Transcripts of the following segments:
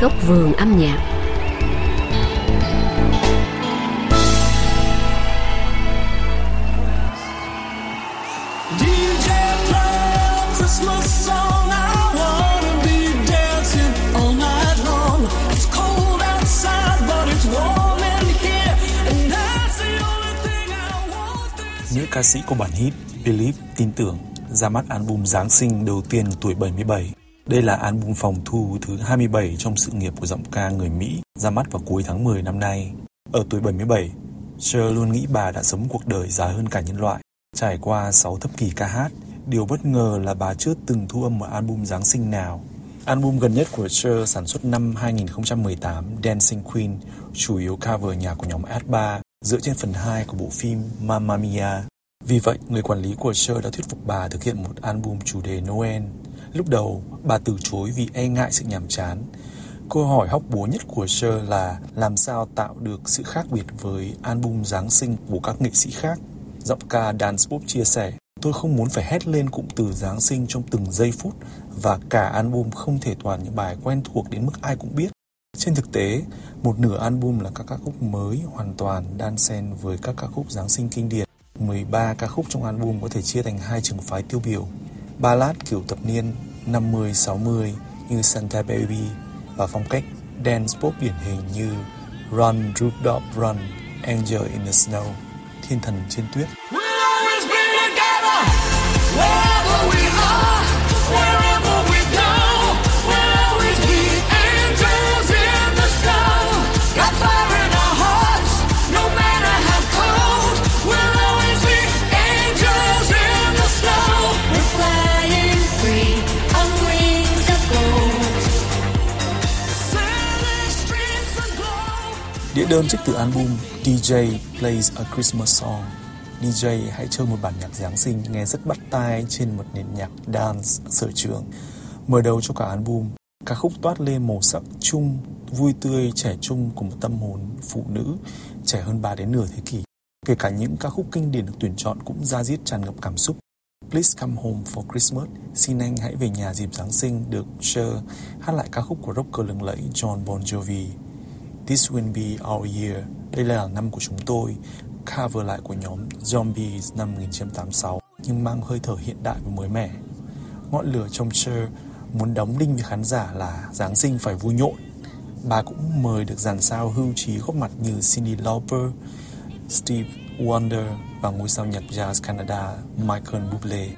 Góc vườn âm nhạc. Nữ ca sĩ của bản hit Believe tin tưởng ra mắt album Giáng sinh đầu tiên ở tuổi 77. Đây là album phòng thu thứ 27 trong sự nghiệp của giọng ca người Mỹ ra mắt vào cuối tháng 10 năm nay. Ở tuổi 77, Cher luôn nghĩ bà đã sống cuộc đời dài hơn cả nhân loại. Trải qua 6 thập kỷ ca hát, điều bất ngờ là bà chưa từng thu âm một album Giáng sinh nào. Album gần nhất của Cher sản xuất năm 2018, Dancing Queen, chủ yếu cover nhạc của nhóm S3 dựa trên phần 2 của bộ phim Mamma Mia. Vì vậy, người quản lý của Cher đã thuyết phục bà thực hiện một album chủ đề Noel. Lúc đầu, bà từ chối vì e ngại sự nhàm chán. Câu hỏi hóc búa nhất của Cher là làm sao tạo được sự khác biệt với album Giáng sinh của các nghệ sĩ khác. Giọng ca Dan Pop chia sẻ, tôi không muốn phải hét lên cụm từ Giáng sinh trong từng giây phút và cả album không thể toàn những bài quen thuộc đến mức ai cũng biết. Trên thực tế, một nửa album là các ca khúc mới hoàn toàn đan xen với các ca khúc Giáng sinh kinh điển. 13 ca khúc trong album có thể chia thành hai trường phái tiêu biểu. Ballad kiểu thập niên 50-60 như Santa Baby và phong cách dance pop điển hình như Run Rudolph Run, Angel in the Snow, Thiên thần trên tuyết. Đĩa đơn trích từ album DJ Plays a Christmas Song. DJ hãy chơi một bản nhạc Giáng sinh nghe rất bắt tai trên một nền nhạc dance sở trường. Mở đầu cho cả album, ca khúc toát lên màu sắc chung, vui tươi, trẻ trung của một tâm hồn phụ nữ trẻ hơn 3 đến nửa thế kỷ. Kể cả những ca khúc kinh điển được tuyển chọn cũng ra diết tràn ngập cảm xúc. Please Come Home for Christmas, xin anh hãy về nhà dịp Giáng sinh được Cher hát lại ca khúc của rocker lừng lẫy John Bon Jovi. This Will Be Our Year, đây là năm của chúng tôi, cover lại của nhóm Zombies năm 1986 nhưng mang hơi thở hiện đại và mới mẻ. Ngọn lửa trong Cher muốn đóng đinh với khán giả là Giáng sinh phải vui nhộn. Bà cũng mời được dàn sao hưu trí góp mặt như Cindy Lauper, Steve Wonder và ngôi sao nhạc jazz Canada Michael Bublé.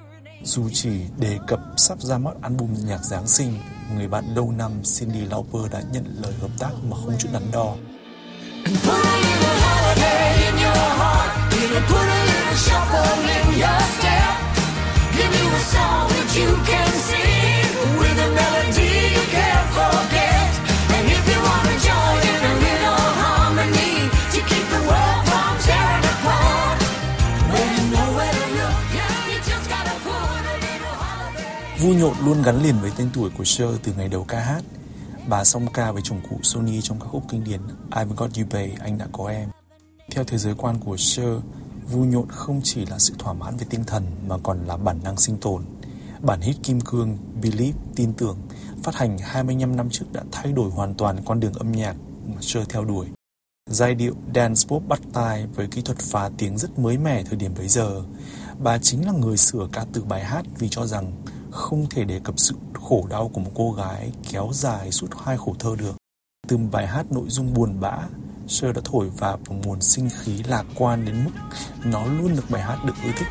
Dù chỉ đề cập sắp ra mắt album nhạc Giáng sinh, người bạn lâu năm Cindy Lauper đã nhận lời hợp tác mà không chút đắn đo. Give you a song that you can sing. Vui nhộn luôn gắn liền với tên tuổi của Cher từ ngày đầu ca hát. Bà song ca với chồng cụ Sony trong các khúc kinh điển I've Got You Babe, Anh Đã Có Em. Theo thế giới quan của Cher, vui nhộn không chỉ là sự thỏa mãn về tinh thần mà còn là bản năng sinh tồn. Bản hit kim cương Believe, tin tưởng, phát hành 25 năm trước đã thay đổi hoàn toàn con đường âm nhạc mà Cher theo đuổi. Giai điệu dance pop bắt tai với kỹ thuật phá tiếng rất mới mẻ thời điểm bấy giờ. Bà chính là người sửa ca từ bài hát vì cho rằng không thể đề cập sự khổ đau của một cô gái kéo dài suốt hai khổ thơ được. Từ bài hát nội dung buồn bã, Cher đã thổi vào một nguồn sinh khí lạc quan đến mức nó luôn được bài hát được yêu thích.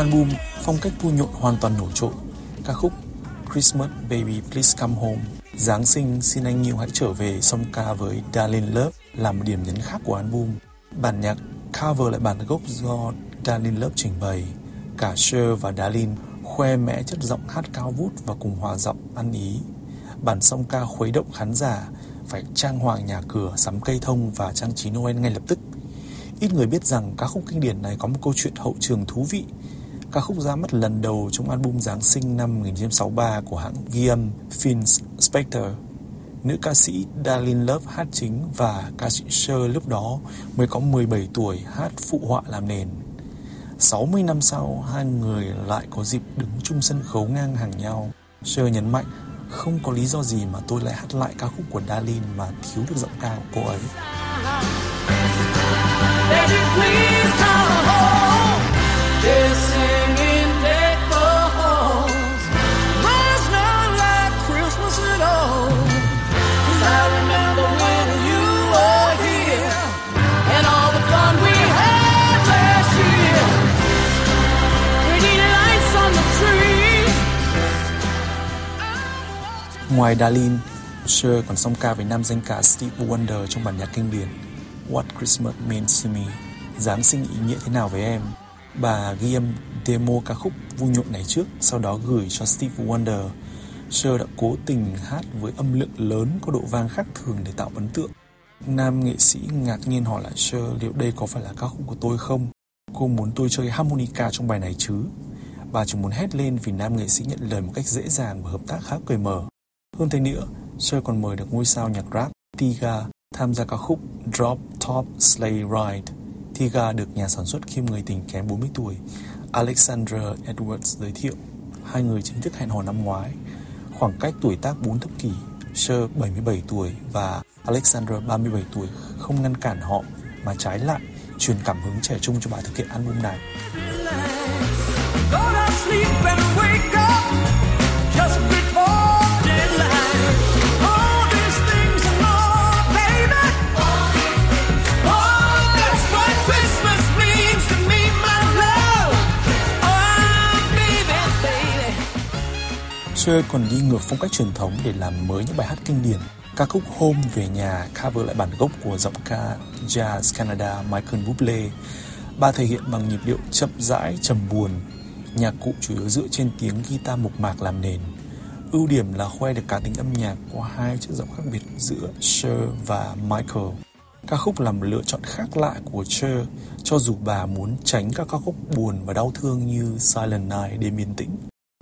Album, phong cách vui nhộn hoàn toàn nổi trội. Ca khúc Christmas Baby Please Come Home, Giáng sinh xin anh yêu hãy trở về song ca với Darling Love làm điểm nhấn khác của album. Bản nhạc cover lại bản gốc do darlin Love trình bày. Cả Cher và darlin khoe mẽ chất giọng hát cao vút và cùng hòa giọng ăn ý. Bản song ca khuấy động khán giả phải trang hoàng nhà cửa, sắm cây thông và trang trí Noel ngay lập tức. Ít người biết rằng ca khúc kinh điển này có một câu chuyện hậu trường thú vị. Ca khúc ra mắt lần đầu trong album Giáng sinh năm 1963 của hãng ghi âm Phil Spector. Nữ ca sĩ Darlene Love hát chính và ca sĩ Cher lúc đó mới có 17 tuổi hát phụ họa làm nền. 60 năm sau, hai người lại có dịp đứng chung sân khấu ngang hàng nhau. Cher nhấn mạnh, không có lý do gì mà tôi lại hát lại ca khúc của Darlene mà thiếu được giọng ca của cô ấy. Ngoài Darlene, Cher còn song ca với nam danh ca Steve Wonder trong bản nhạc kinh điển What Christmas Means to Me. Giáng sinh ý nghĩa thế nào với em? Bà ghi âm demo ca khúc vui nhộn này trước Sau đó gửi cho Steve Wonder. Cher đã cố tình hát với âm lượng lớn có độ vang khác thường để tạo ấn tượng. Nam nghệ sĩ ngạc nhiên hỏi lại Cher liệu đây có phải là ca khúc của tôi không? Cô muốn tôi chơi harmonica trong bài này chứ? Bà chỉ muốn hét lên vì nam nghệ sĩ nhận lời một cách dễ dàng và hợp tác khá cởi mở hơn thế nữa, Sir còn mời được ngôi sao nhạc rap Tiga tham gia ca khúc Drop Top Sleigh Ride. Tiga được nhà sản xuất khiêm người tình kém 40 tuổi Alexandra Edwards giới thiệu. Hai người chính thức hẹn hò năm ngoái. Khoảng cách tuổi tác 4 thập kỷ, Sir 77 tuổi và Alexandra 37 tuổi không ngăn cản họ mà trái lại truyền cảm hứng trẻ trung cho bà thực hiện album này. Cher còn đi ngược phong cách truyền thống để làm mới những bài hát kinh điển. Ca khúc Home về nhà cover lại bản gốc của giọng ca jazz Canada Michael Bublé. Bà thể hiện bằng nhịp điệu chậm rãi, trầm buồn. Nhạc cụ chủ yếu dựa trên tiếng guitar mộc mạc làm nền. Ưu điểm là khoe được cá tính âm nhạc qua hai chiếc giọng khác biệt giữa Cher và Michael. Ca khúc là một lựa chọn khác lạ của Cher, cho dù bà muốn tránh các ca khúc buồn và đau thương như Silent Night đêm yên tĩnh.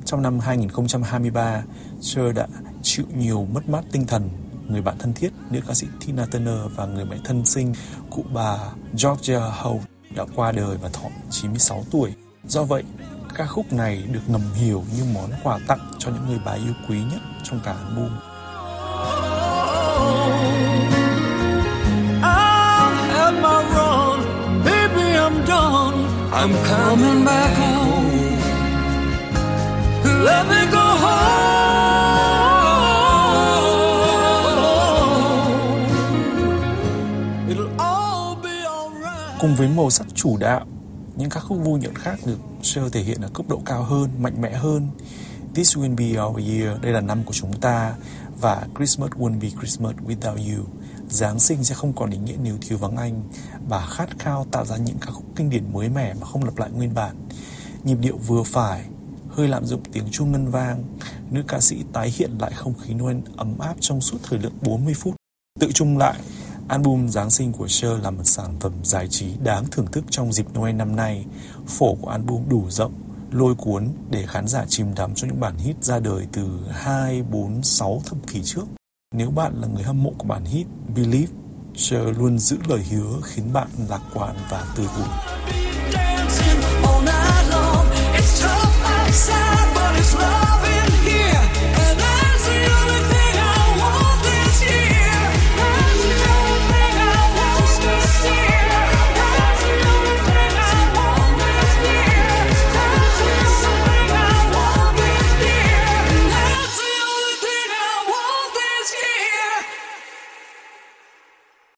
Trong năm 2023, Cher đã chịu nhiều mất mát tinh thần. Người bạn thân thiết, nữ ca sĩ Tina Turner và người mẹ thân sinh, cụ bà Georgia Howe đã qua đời và thọ 96 tuổi. Do vậy, ca khúc này được ngầm hiểu như món quà tặng cho những người bà yêu quý nhất trong cả album. I'm coming back Cùng với màu sắc chủ đạo, những các khúc vui nhộn khác được Cher thể hiện ở cấp độ cao hơn, mạnh mẽ hơn. This will be our year, đây là năm của chúng ta và Christmas won't be Christmas without you. Giáng sinh sẽ không còn ý nghĩa nếu thiếu vắng anh. Bà khát khao tạo ra những ca khúc kinh điển mới mẻ mà không lặp lại nguyên bản. Nhịp điệu vừa phải, hơi lạm dụng tiếng chuông ngân vang, nữ ca sĩ tái hiện lại không khí Noel ấm áp trong suốt thời lượng 40 phút. Tự chung lại, album Giáng sinh của Cher là một sản phẩm giải trí đáng thưởng thức trong dịp Noel năm nay. Phổ của album đủ rộng, lôi cuốn để khán giả chìm đắm trong những bản hit ra đời từ 2, 4, 6 thập kỷ trước. Nếu bạn là người hâm mộ của bản hit Believe, Cher luôn giữ lời hứa khiến bạn lạc quan và tươi vui.